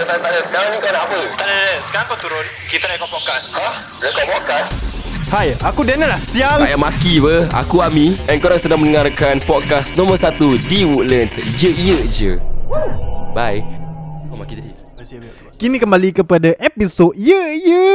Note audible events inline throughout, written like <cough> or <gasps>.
ada tak ada. Sekarang ni kau nak apa? Tak ada, tak ada. Sekarang kau turun. Kita rekod podcast. Ha? Rekod podcast? Hai, aku Daniel lah sial. Tak payah maki ber Aku Ami And korang sedang mendengarkan Podcast nombor 1 Di Woodlands Ye ye je Bye Kau maki tadi Kini kembali kepada episod Ye Ye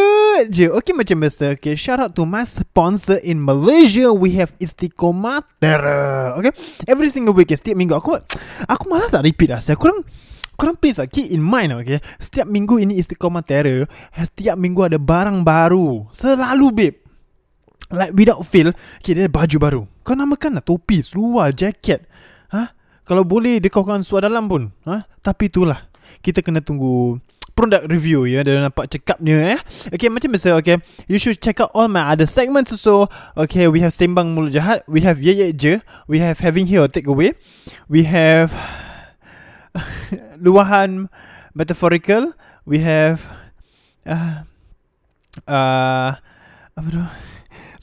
Je Okay macam biasa Okay shout out to my sponsor in Malaysia We have Istiqomah Terra Okay Every single week Setiap minggu Aku aku malas tak repeat lah Saya korang Korang please lah Keep in mind lah okay? Setiap minggu ini Istiqomah Terra Setiap minggu ada barang baru. Selalu babe. Like without fail Okay dia ada baju baru. Kau namakan lah Topi Seluar Jacket Ha? Kalau boleh Dia kau suara dalam pun. Ha? Tapi itulah. Kita kena tunggu Product review ya. Dia nampak cekapnya eh Okay macam biasa Okay. You should check out all my other segments also. Okay we have Sembang Mulut Jahat. We have Ye Ye Je. We have Having Here Take Away. We have <laughs> Luahan Metaphorical We have uh, uh, Apa tu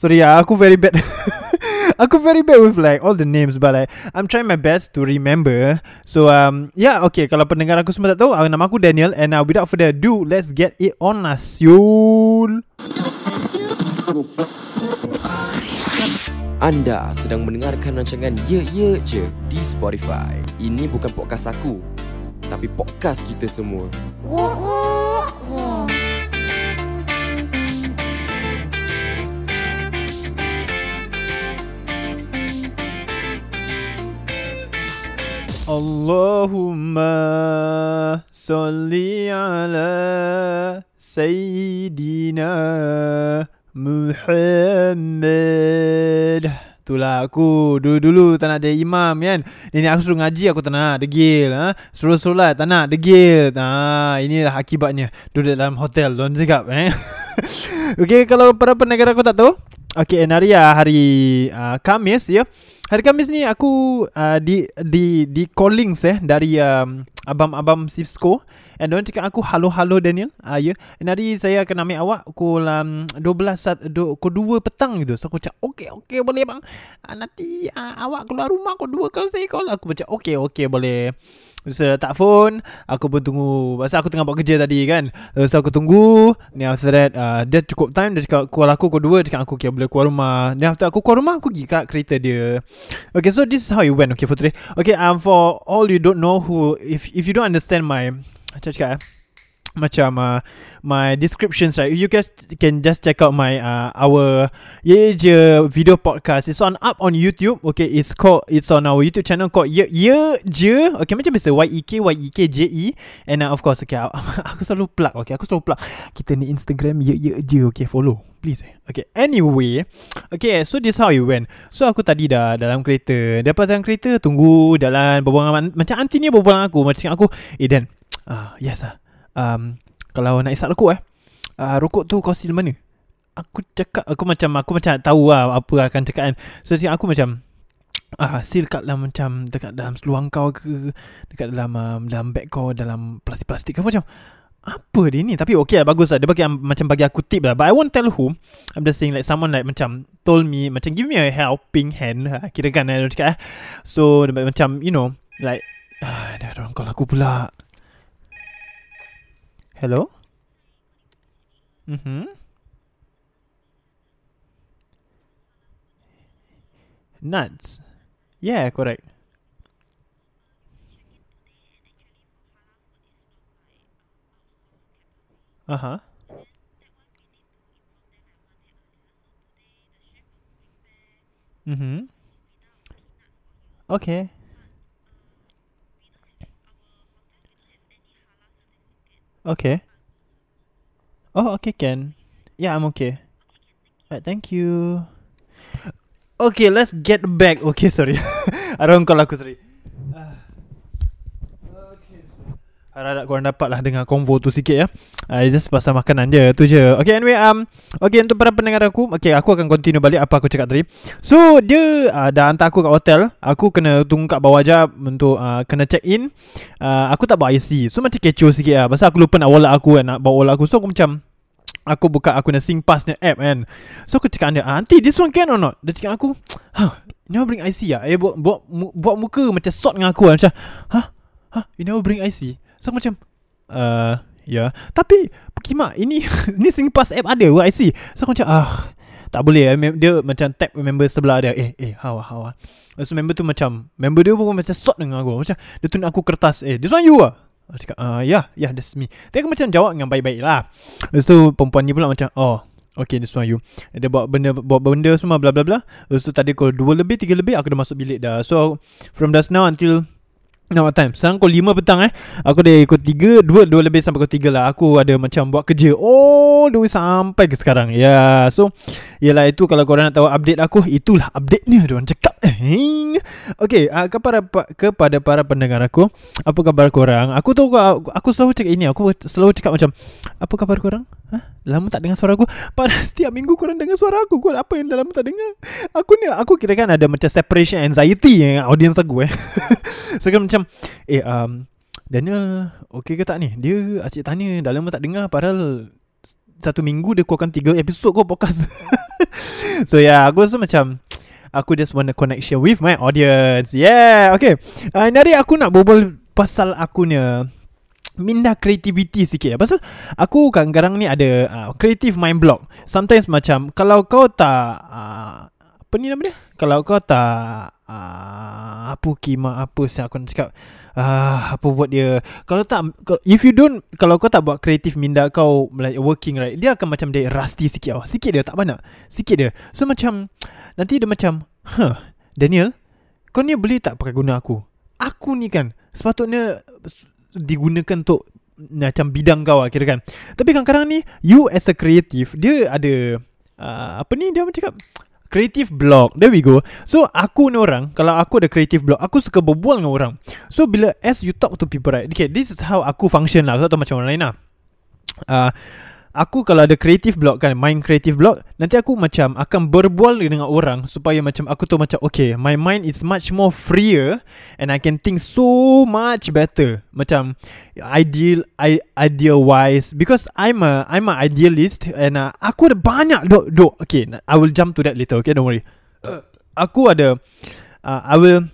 Sorry ya, aku very bad. <laughs> aku very bad with like all the names, but like I'm trying my best to remember. So um, yeah, okay. Kalau pendengar aku semua tak tahu, nama aku Daniel, and uh, without further ado, let's get it on Nasyul. Anda sedang mendengarkan rancangan Ye Ye Je Di Spotify. Ini bukan podcast aku Tapi podcast kita semua. Allahumma salli ala Sayyidina Muhammad. Itulah aku. Dulu-dulu tak nak jadi imam kan? Ini aku suruh ngaji aku tak nak. Degil ha? Suruh solat tak nak. Degil. Ha, Inilah akibatnya. Duduk dalam hotel Don't cakap eh? <laughs> Okay kalau para pendengar aku tak tahu? Okay hari hari uh, Kamis ya Hari Kamis ni aku uh, di di di callings eh dari um, abang-abang Cisco and dia cakap aku halo halo Daniel. Ah uh, ya. Yeah. Hari saya akan ambil awak pukul um, 12 saat do, pukul 2 petang gitu. So aku cakap okey okey boleh bang. Uh, nanti uh, awak keluar rumah pukul 2 kalau saya call aku cakap okey okey boleh. So tak phone Aku pun tunggu. Pasal aku tengah buat kerja tadi kan. So aku tunggu. Ni after that uh, Dia cukup time Dia cakap call aku Pukul 2 Dia cakap aku okay, boleh keluar rumah. Ni after aku keluar rumah Aku pergi kat kereta dia. Okay so this is how it went Okay for today Okay um, for all you don't know who If if you don't understand my Macam cakap eh macam uh, my descriptions right? You guys can just check out my uh, our ye je video podcast. It's on up on youtube okay? It's called it's on our youtube channel called ye ye je okay? Macam biasa y e k y e k j e. And uh, of course okay <laughs> aku selalu plug okay? Aku selalu plug. Kita ni instagram ye ye je okay? Follow please eh? Okay anyway okay so this how it went. So aku tadi dah dalam kereta. Dapat dalam kereta tunggu dalam berbual macam auntie ni berbual aku. Macam aku eh dan uh, yes ah um, kalau nak isap rokok eh uh, rokok tu kau seal mana aku cakap aku macam aku macam tahu lah apa akan cakap kan so siap aku macam ah uh, seal kat dalam macam dekat dalam seluar kau ke dekat dalam um, dalam bag kau dalam plastik-plastik kau macam apa dia ni Tapi okay lah Bagus lah Dia bagi macam bagi aku tip lah But I won't tell who I'm just saying like Someone like macam Told me Macam give me a helping hand Kira kan eh, cakap eh So macam You know Like ah, Dah orang call aku pula Hello? Mm-hmm. Nuts. Yeah, correct. Uh-huh. Mm-hmm. Okay. Okay. Oh, okay, Ken. Yeah, I'm okay. Right, thank you. Okay, let's get back. Okay, sorry. <laughs> I don't call aku sorry. Harap-harap korang dapat lah Dengar konvo tu sikit ya. Uh, Just pasal makanan je Tu je. Okay anyway um, Okay untuk para pendengar aku Okay aku akan continue balik Apa aku cakap tadi. So dia uh, Dah hantar aku kat hotel. Aku kena tunggu kat bawah je Untuk uh, kena check in. Uh, Aku tak bawa IC So macam kecoh sikit lah Pasal aku lupa nak wallet aku kan Nak bawa wallet aku. So aku macam Aku buka aku nak SingPass ni app kan. So aku cakap dia Auntie this one can or not? Dia cakap aku Huh You never bring IC lah Eh buat, buat, buat muka macam sort dengan aku Macam Huh? Huh? You never bring IC So macam uh, Ya. Yeah. Tapi Kimak ini <laughs> Ni SingPass app ada what I see. So aku macam ah Tak boleh. Eh. Dia macam tap member sebelah dia. Eh eh how how. Lepas tu member tu macam Member dia pun macam sort dengan aku. Macam Dia tunjuk aku kertas. Eh this one you ah? Aku cakap ah, Ya yeah, yeah, that's me. Dia aku macam jawab dengan baik-baik lah. Lepas tu perempuan ni pula macam Oh Okay this one you. Dia bawa benda Bawa benda semua bla bla bla. Lepas tu tadi pukul 2 lebih 3 lebih Aku dah masuk bilik dah. So From just now until Now what time? Sekarang pukul 5 petang eh Aku dah ikut 3 2, 2 lebih sampai pukul 3 lah Aku ada macam buat kerja Oh Dua sampai ke sekarang Ya yeah. So Yelah itu kalau korang nak tahu update aku Itulah update-nya. Diorang cakap. Okay uh, kepada, kepada para pendengar aku Apa khabar korang? Aku tahu aku, aku selalu cakap ini Aku selalu cakap macam Apa khabar korang? Hah? Lama tak dengar suara aku? <laughs> Pada setiap minggu korang dengar suara aku Kau apa yang dah lama tak dengar? Aku ni Aku kira kan ada macam separation anxiety Yang audience aku eh. <laughs> So kan macam Eh um, Daniel Okay ke tak ni? Dia asyik tanya Dah lama tak dengar Padahal Satu minggu dia keluarkan tiga episod kau podcast. <laughs> So yeah Aku rasa macam Aku just want a connection with my audience. Yeah Okay. Uh, Hari aku nak berbual Pasal aku ni minda creativity sikit Pasal aku kadang-kadang ni ada uh, creative mind block. Sometimes macam Kalau kau tak uh, Apa ni nama dia? Kalau kau tak uh, Apa kima apa saya aku nak cakap? Uh, Apa buat dia? Kalau tak If you don't Kalau kau tak buat creative minda kau like working right Dia akan macam dia rusty sikit oh. Sikit dia tak banyak. Sikit dia. So macam Nanti dia macam Huh Daniel Kau ni boleh tak pakai guna aku? Aku ni kan Sepatutnya digunakan untuk macam bidang kau lah kira kan. Tapi kadang-kadang ni you as a creative dia ada uh, apa ni dia macam cakap creative block. There we go. So aku ni orang kalau aku ada creative block aku suka berbual dengan orang. So bila as you talk to people right. Okay, this is how aku function lah. Aku tak tahu macam orang lain lah. Uh, Aku kalau ada creative block kan Mind creative block Nanti aku macam Akan berbual dengan orang Supaya macam Aku tu macam Okay My mind is much more freer And I can think so much better. Macam Ideal I, Ideal wise Because I'm a I'm a idealist And uh, Aku ada banyak dok dok. Okay I will jump to that later Okay don't worry. Uh, Aku ada uh, I will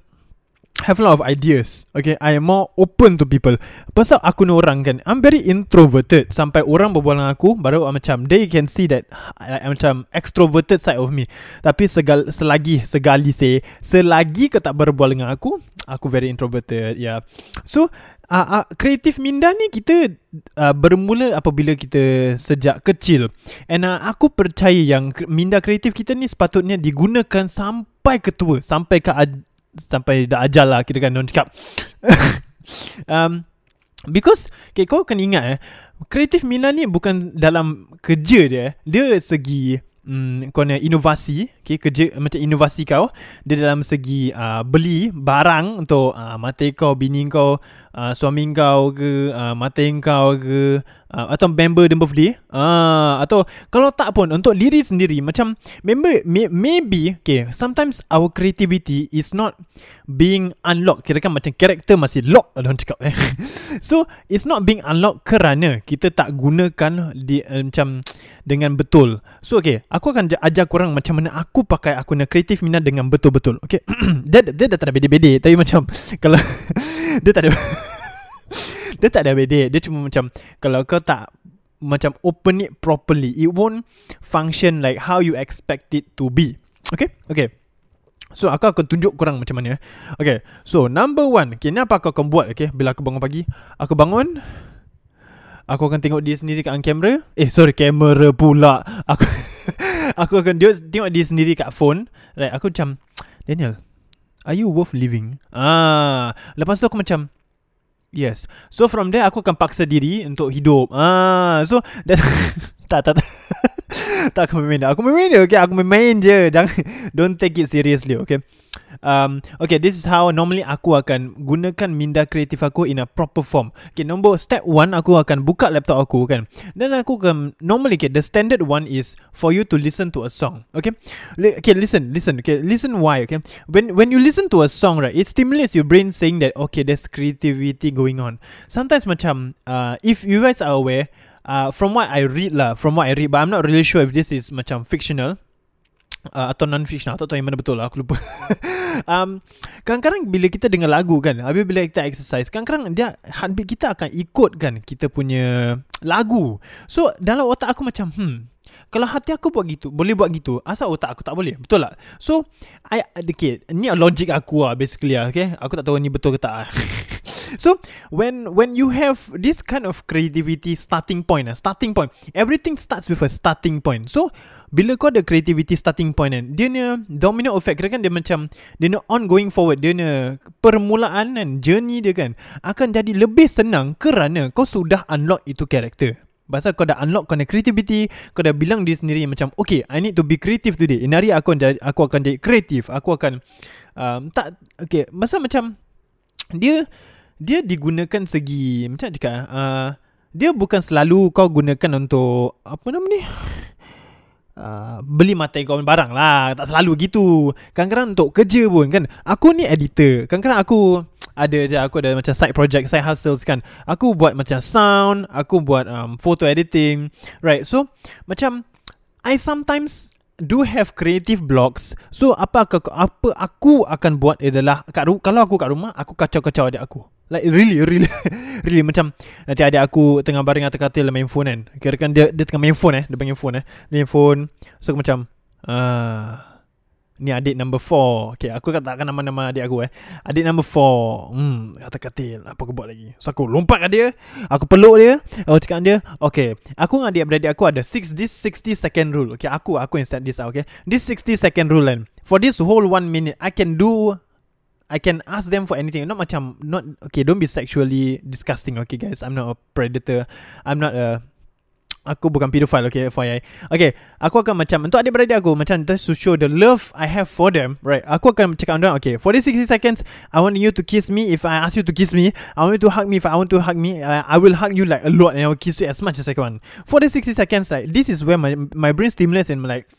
have a lot of ideas. Okay I am more open to people. Pasal aku ni orang kan I'm very introverted. Sampai orang berbual dengan aku Baru macam They can see that I, I Macam extroverted side of me. Tapi segal, selagi Segali say Selagi kau tak berbual dengan aku Aku very introverted Yeah So uh, uh, Kreatif minda ni kita uh, Bermula apabila kita Sejak kecil. And uh, aku percaya yang Minda kreatif kita ni Sepatutnya digunakan Sampai ke tua Sampai ke sampai dah ajal lah kira kan orang cakap. <laughs> Um, because okay, kau kena ingat eh kreatif Milan ni bukan dalam kerja dia dia segi hmm, kau nak inovasi okay, kerja macam inovasi kau dia dalam segi uh, beli barang untuk uh, mata kau bini kau uh, suami kau ke uh, mata kau ke uh, atau member dan birthday uh, atau kalau tak pun untuk diri sendiri macam member may, maybe okay sometimes our creativity is not being unlocked. Kira kan macam karakter masih lock orang cakap eh. <laughs> So it's not being unlocked kerana kita tak gunakan di uh, macam dengan betul. So okay aku akan ajar korang macam mana aku pakai aku nak kreatif minat dengan betul-betul okay? <clears throat> Dia, dia dah tak ada bede-bede tapi macam <laughs> kalau <laughs> dia tak ada dia tak ada bedek Dia cuma macam Kalau kau tak Macam open it properly It won't function like How you expect it to be. Okay? Okay. So aku akan tunjuk korang macam mana Okay. So number one. Okay ni apa aku akan buat Okay? Bila aku bangun pagi. Aku bangun. Aku akan tengok dia sendiri kat kamera. Eh sorry kamera pula. Aku <laughs> Aku akan dia, tengok dia sendiri kat phone. Right aku macam Daniel Are you worth living? Ah, Lepas tu aku macam Yes. So from there aku akan paksa diri untuk hidup. Ah, so that <laughs> tak tak tak. <laughs> aku main Aku main dia. Okay, aku main je. Jangan don't take it seriously, okay? Um, okay, this is how normally aku akan gunakan minda kreatif aku in a proper form. Okay, nombor step one aku akan buka laptop aku kan. Dan aku akan normally okay, the standard one is for you to listen to a song. Okay, L- okay, listen, listen. Okay, listen why. Okay, when when you listen to a song, right, it stimulates your brain saying that okay, there's creativity going on. Sometimes macam uh, if you guys are aware, uh, from what I read lah, from what I read, but I'm not really sure if this is macam fictional. Uh, atau non-fiction tahu yang mana betul lah Aku lupa. <laughs> Um, Kadang-kadang bila kita dengar lagu kan Habis bila kita exercise Kadang-kadang dia Heartbeat kita akan ikut kan Kita punya lagu. So dalam otak aku macam Hmm kalau hati aku buat gitu Boleh buat gitu Asal otak aku tak boleh Betul tak? So I, okay, Ni logik aku lah Basically lah okay? Aku tak tahu ni betul ke tak lah <laughs> So when when you have this kind of creativity starting point, uh, starting point, everything starts with a starting point. So bila kau ada creativity starting point kan, dia ni domino effect kira kan dia macam dia ni ongoing forward, dia ni permulaan kan, journey dia kan akan jadi lebih senang kerana kau sudah unlock itu karakter. Pasal kau dah unlock kau creativity Kau dah bilang diri sendiri macam Okay I need to be creative today In hari aku akan, aku akan jadi kreatif Aku akan um, Tak Okay Masa macam Dia Dia digunakan segi Macam cakap uh, Dia bukan selalu kau gunakan untuk Apa nama ni? Uh, beli mata kau barang lah. Tak selalu gitu. Kadang-kadang untuk kerja pun kan? Aku ni editor. Kadang-kadang aku ada je aku ada macam side project side hustles kan? Aku buat macam sound aku buat um, photo editing. Right so macam i sometimes do have creative blocks. So apa apa aku akan buat adalah kat kalau aku kat rumah aku kacau-kacau adik aku like really really <laughs> really macam nanti adik aku tengah baring atas katil main phone kan. Kira kan dia dia tengah main phone eh dia main phone eh. Dia main phone so aku macam uh, Ni adik number 4 Okay aku katakan nama-nama adik aku eh. Adik number 4 Hmm Kata katil Apa aku buat lagi? So aku lompat kat dia Aku peluk dia Aku cakap dia Okay Aku dengan adik-beradik aku ada 6 This 60 second rule. Okay aku Aku yang start this Okay? This 60 second rule kan For this whole 1 minute I can do I can ask them for anything. Not macam Not Okay don't be sexually disgusting Okay guys. I'm not a predator. I'm not a Aku bukan pedophile Okay FYI Okay Aku akan macam Untuk adik-beradik aku Macam to show the love I have for them Right? Aku akan cakap dengan Okay for this 60 seconds I want you to kiss me. If I ask you to kiss me I want you to hug me. If I want to hug me uh, I will hug you like a lot And I will kiss you as much as I can For this 60 seconds like This is where my My brain stimulates And like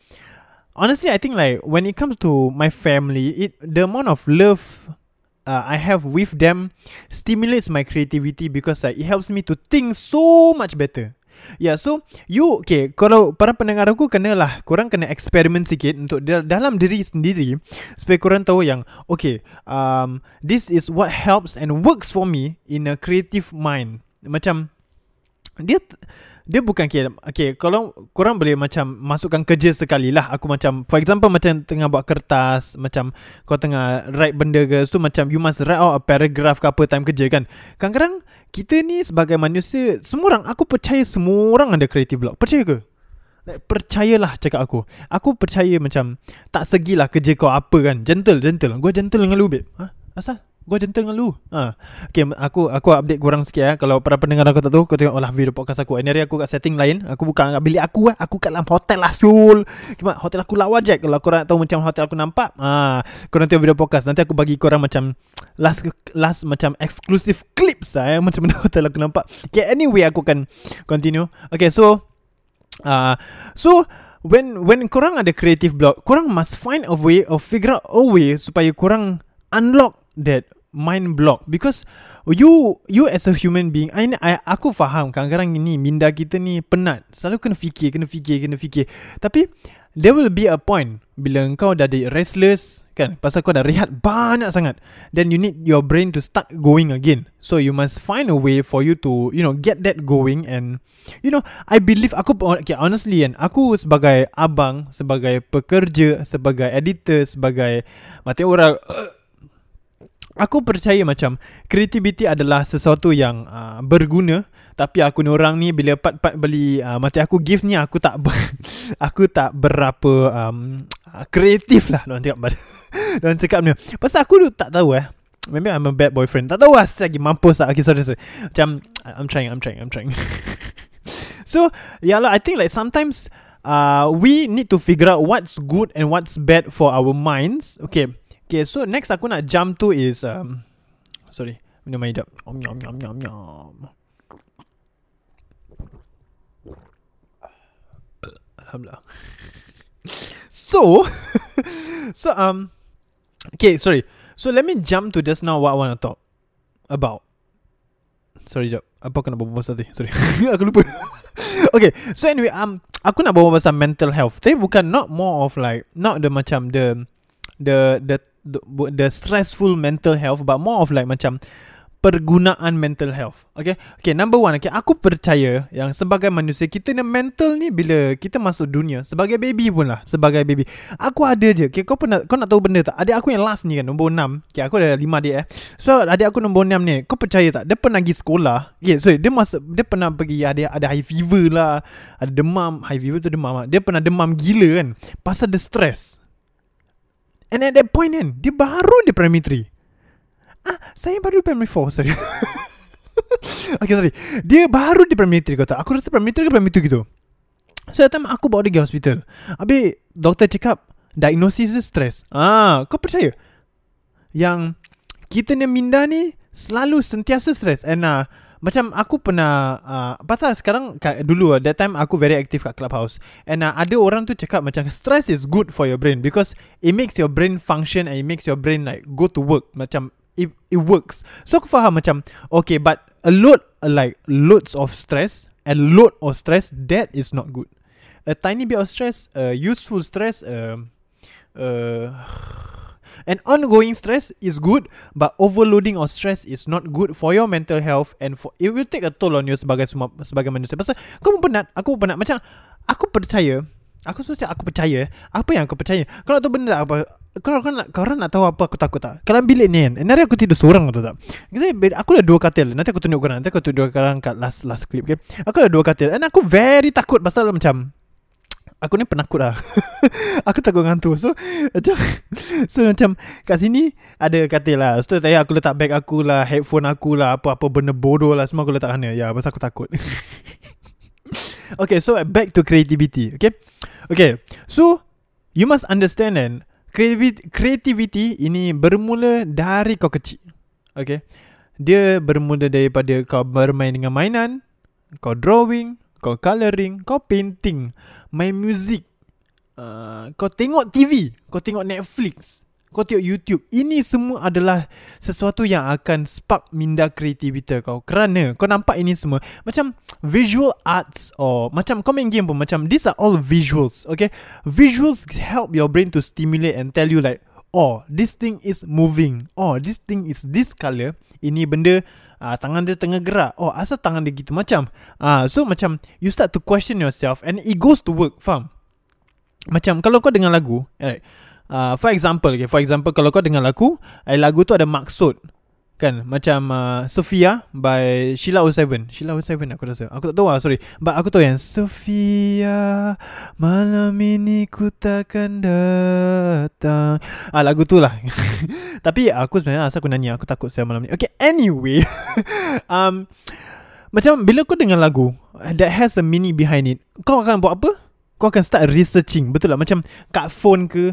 Honestly I think like When it comes to My family It The amount of love uh, I have with them Stimulates my creativity Because like It helps me to think So much better Yeah, so you okay kalau para pendengar aku kenalah kurang kena eksperimen sikit untuk dalam diri sendiri supaya korang tahu yang okay um this is what helps and works for me in a creative mind. Macam dia dia bukan okay, okay kalau korang boleh macam masukkan kerja sekali lah aku macam for example macam tengah buat kertas macam kau tengah write benda ke so macam you must write out a paragraph ke apa time kerja kan. Kadang-kadang kita ni sebagai manusia semua orang aku percaya semua orang ada creative block. Percaya ke? Like, percayalah cakap aku. Aku percaya macam tak segilah kerja kau apa kan. Gentle gentle. Gua gentle dengan lu babe. Ha? Asal Gua gentle dengan lu ha. Okay aku aku update kurang sikit ya. Kalau para pendengar aku tak tahu Kau tengok lah video podcast aku Ini hari aku kat setting lain Aku buka kat bilik aku eh. Aku kat dalam hotel lah Sul Cuma hotel aku lawa je Kalau korang tahu macam hotel aku nampak ha. Korang tengok video podcast Nanti aku bagi korang macam Last last macam exclusive clips lah eh. Macam mana <laughs> hotel aku nampak Okay anyway aku akan continue Okay so uh, So When when korang ada creative block Korang must find a way Or figure out a way Supaya korang unlock that mind block. Because you you as a human being I, I aku faham kadang-kadang ini minda kita ni penat. Selalu kena fikir kena fikir kena fikir. Tapi there will be a point bila kau dah restless kan? Pasal kau dah rehat banyak sangat. Then you need your brain to start going again. So you must find a way for you to you know get that going and you know I believe aku okay, honestly kan aku sebagai abang sebagai pekerja sebagai editor sebagai mati orang uh, Aku percaya macam Creativity adalah sesuatu yang uh, berguna. Tapi aku ni orang ni Bila part-part beli uh, Mati aku gift ni Aku tak ber, <laughs> Aku tak berapa um, Kreatif lah Diorang cakap <laughs> Diorang cakap ni Pasal aku tu tak tahu eh. Maybe I'm a bad boyfriend. Tak tahu lah Lagi mampus tak Okay sorry sorry. Macam I'm trying I'm trying I'm trying. <laughs> So Yeah lah I think like sometimes uh, We need to figure out What's good and what's bad For our minds. Okay Okay, so next aku nak jump to is um, sorry, minum air jap. Om nyam nyam nyam nyam. Alhamdulillah. <laughs> So, <laughs> so um, okay, sorry. So let me jump to just now what I want to talk about. Sorry jap. Apa kena berbual tadi? Sorry. <laughs> aku lupa. okay, so anyway, um, Aku nak bawa pasal mental health Tapi bukan not more of like Not the macam the The The the, the stressful mental health But more of like macam Pergunaan mental health. Okay? Okay number one okay, Aku percaya Yang sebagai manusia Kita ni mental ni Bila kita masuk dunia Sebagai baby pun lah Sebagai baby. Aku ada je okay, Kau pernah Kau nak tahu benda tak? Adik aku yang last ni kan Nombor 6 okay, Aku ada 5 adik eh. So adik aku nombor 6 ni Kau percaya tak? Dia pernah pergi sekolah. Okay, Sorry dia masuk Dia pernah pergi Ada ada high fever lah Ada demam. High fever tu demam lah. Dia pernah demam gila kan Pasal dia stress And at that point kan Dia baru dia primary 3 Ah, saya baru primary 4 Sorry. <laughs> Okay sorry. Dia baru di primary 3 kata Aku rasa primary 3 ke primary 2 gitu. So that time aku bawa dia pergi hospital. Habis Doktor cakap Diagnosis dia stress. Ah, Kau percaya? Yang Kita ni minda ni Selalu sentiasa stress. And uh, macam aku pernah uh, Pasal sekarang kat, Dulu uh, That time aku very active kat clubhouse. And uh, ada orang tu cakap Macam stress is good for your brain Because It makes your brain function And it makes your brain like Go to work. Macam it, it works. So aku faham macam Okay but A load Like Loads of stress And load of stress That is not good. A tiny bit of stress uh, Useful stress uh, uh, An ongoing stress is good But overloading of stress Is not good For your mental health And for It will take a toll on you Sebagai semua Sebagai manusia Pasal Kau pun penat Aku pun penat Macam Aku percaya Aku susah aku percaya Apa yang aku percaya Kau nak tahu benda tak apa kau orang nak kau orang nak tahu apa aku takut tak? Kalau bilik ni kan, nanti aku tidur seorang tahu tak? Jadi aku ada dua katil. Nanti aku tunjuk korang. Nanti aku tunjuk korang kat last last clip okay? Aku ada dua katil. And aku very takut pasal macam Aku ni penakut lah. <laughs> Aku takut ngantuk So macam <laughs> So macam Kat sini Ada katil lah. So tadi aku letak bag aku lah Headphone aku lah Apa-apa benda bodoh lah. Semua aku letak sana. Ya pasal aku takut. <laughs> Okay so back to creativity Okay? Okay So You must understand then creativity, creativity ini bermula dari kau kecil. Okay. Dia bermula daripada kau bermain dengan mainan, kau drawing, kau colouring, kau painting, main music, uh, kau tengok TV, kau tengok Netflix, kau tengok YouTube. Ini semua adalah sesuatu yang akan spark minda kreativiti kau. Kerana kau nampak ini semua macam visual arts or macam kau main game pun macam these are all visuals okay visuals help your brain to stimulate and tell you like oh this thing is moving oh this thing is this color ini benda uh, tangan dia tengah gerak. Oh asal tangan dia gitu? Macam ah uh, so macam you start to question yourself and it goes to work faham? Macam kalau kau dengar lagu right uh, for example okay for example kalau kau dengar lagu eh, lagu tu ada maksud Kan? Macam uh, Sophia By Sheila 07 Sheila 07 aku rasa. Aku tak tahu lah sorry. But aku tahu yang Sophia Malam ini ku takkan datang. Ah lagu tu lah. <laughs> Tapi aku sebenarnya Asal aku nyanyi Aku takut saya malam ni. Okay anyway. <laughs> Um, Macam bila kau dengar lagu That has a meaning behind it Kau akan buat apa? Kau akan start researching Betul lah Macam kat phone ke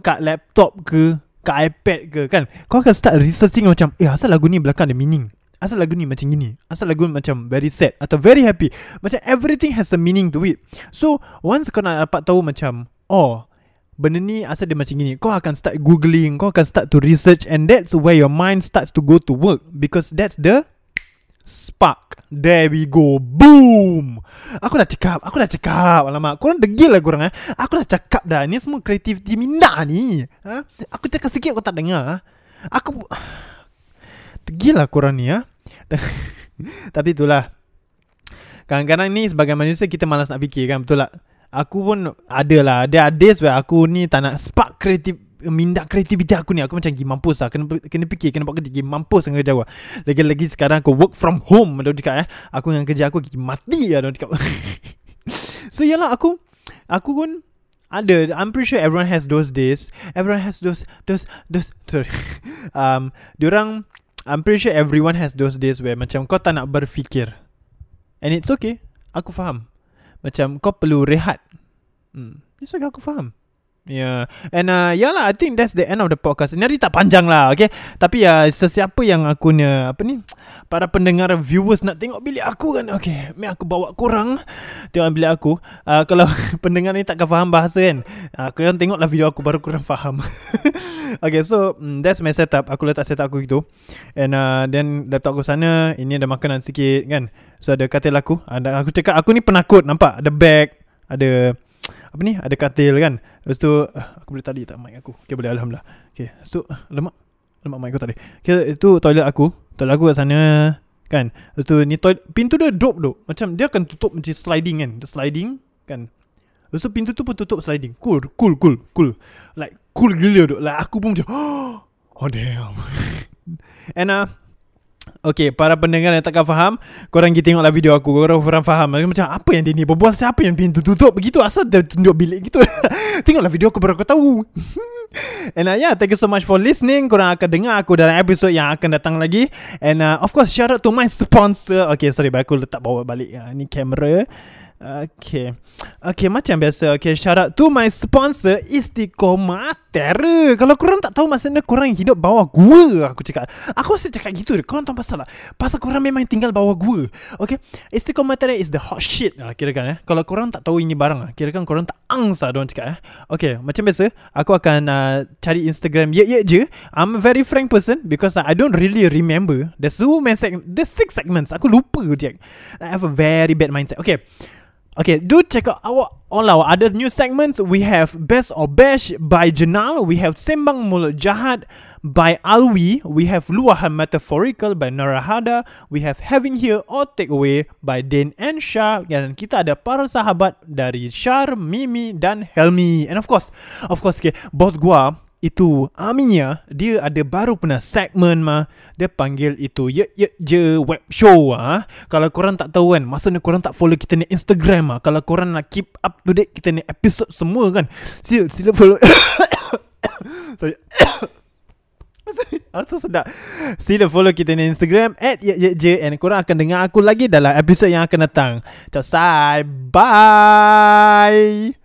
Kat laptop ke kat iPad ke kan? Kau akan start researching macam Eh asal lagu ni belakang ada meaning? Asal lagu ni macam gini? Asal lagu macam very sad Atau very happy? Macam everything has a meaning to it. So once kau nak dapat tahu macam Oh Benda ni asal dia macam gini Kau akan start googling Kau akan start to research And that's where your mind starts to go to work Because that's the Spark There we go Boom Aku dah cakap Aku dah cakap Alamak Korang degil lah korang eh Aku dah cakap dah Ni semua creativity minda ni ha? Aku cakap sikit kau tak dengar? Aku Degil lah korang ni ha? <laughs> Tapi itulah Kadang-kadang ni sebagai manusia Kita malas nak fikir kan Betul tak Aku pun ada lah Ada where aku ni tak nak spark kreatif minda kreativiti aku ni aku macam pergi mampus lah. Kena kena fikir kena buat kerja pergi mampus dengan kerja aku. Lagi-lagi sekarang aku work from home dia cakap eh. Aku dengan kerja aku pergi mati lah dia cakap. <laughs> So yalah aku aku pun ada. I'm pretty sure everyone has those days. Everyone has those those those sorry. <laughs> Um diorang I'm pretty sure everyone has those days where macam kau tak nak berfikir. And it's okay. Aku faham. Macam kau perlu rehat. Hmm. It's okay aku faham Yeah And uh, yeah lah I think that's the end of the podcast. Ini hari tak panjang lah Okay? Tapi ya uh, Sesiapa yang aku ni Apa ni Para pendengar Viewers nak tengok bilik aku kan? Okay Ni aku bawa korang Tengok bilik aku. Uh, Kalau <laughs> pendengar ni takkan faham bahasa kan? Uh, Korang tengoklah video aku Baru korang faham. <laughs> Okay so mm, That's my setup. Aku letak setup aku gitu. And uh, then Laptop aku sana Ini ada makanan sikit kan? So ada katil aku. Uh, Aku cakap Aku ni penakut Nampak? Ada bag Ada Apa ni? Ada katil kan? Lepas tu uh, Aku boleh tadi tak mic aku? Okay boleh Alhamdulillah. Okay Lepas tu Lemak. Lemak mic aku tadi. Okay itu toilet aku. Toilet aku kat sana Kan? Lepas tu ni toilet Pintu dia drop tu Macam dia akan tutup Macam sliding kan? Dia sliding Kan? Lepas tu pintu tu pun tutup sliding. Cool Cool Cool Cool. Like cool gila tu Like aku pun macam <gasps> Oh damn. <laughs> And uh Okay, para pendengar yang takkan faham Korang pergi tengoklah video aku. Korang korang faham. Macam apa yang dia ni? Berbual Siapa yang pintu tutup? Begitu Asal dia tunjuk bilik gitu. <laughs> Tengoklah video aku baru kau tahu. <laughs> And uh, yeah, thank you so much for listening. Korang akan dengar aku dalam episod yang akan datang lagi. And uh, of course, shout out to my sponsor. Okay, sorry, aku letak bawa balik. Uh, Ni kamera. Okay Okay macam biasa Okay shout out to my sponsor Istiqomah Terror. Kalau korang tak tahu Maksudnya korang hidup bawah gua Aku cakap. Aku rasa cakap gitu deh. Korang tahu pasal lah Pasal korang memang tinggal bawah gua. Okay Istiqomah Terror is the hot shit. Lah Kira kan eh? Kalau korang tak tahu ini barang lah Kira kan korang tak angsa Diorang cakap eh? Okay macam biasa Aku akan uh, cari Instagram Ye ye je. I'm a very frank person Because I don't really remember There's so many seg- There's six segments. Aku lupa je I have a very bad mindset. Okay Okay, do check out our all our other new segments. We have Best or Bash by Jenal. We have Sembang Mulut Jahat by Alwi. We have Luahan Metaphorical by Narahada. We have Having Here or Takeaway by Dane and Shah. Dan kita ada para sahabat dari Shar, Mimi dan Helmi. And of course, of course, okay, bos gua itu Aminya dia ada baru pernah segmen mah. Dia panggil itu ye ye je web show ah. Kalau korang tak tahu kan maksudnya korang tak follow kita ni Instagram ah. Kalau korang nak keep up to date kita ni episode semua kan sila sila follow. <coughs> Sorry. <coughs> Atau sedap. Sila follow kita ni Instagram At je And korang akan dengar aku lagi Dalam episod yang akan datang. Ciao Bye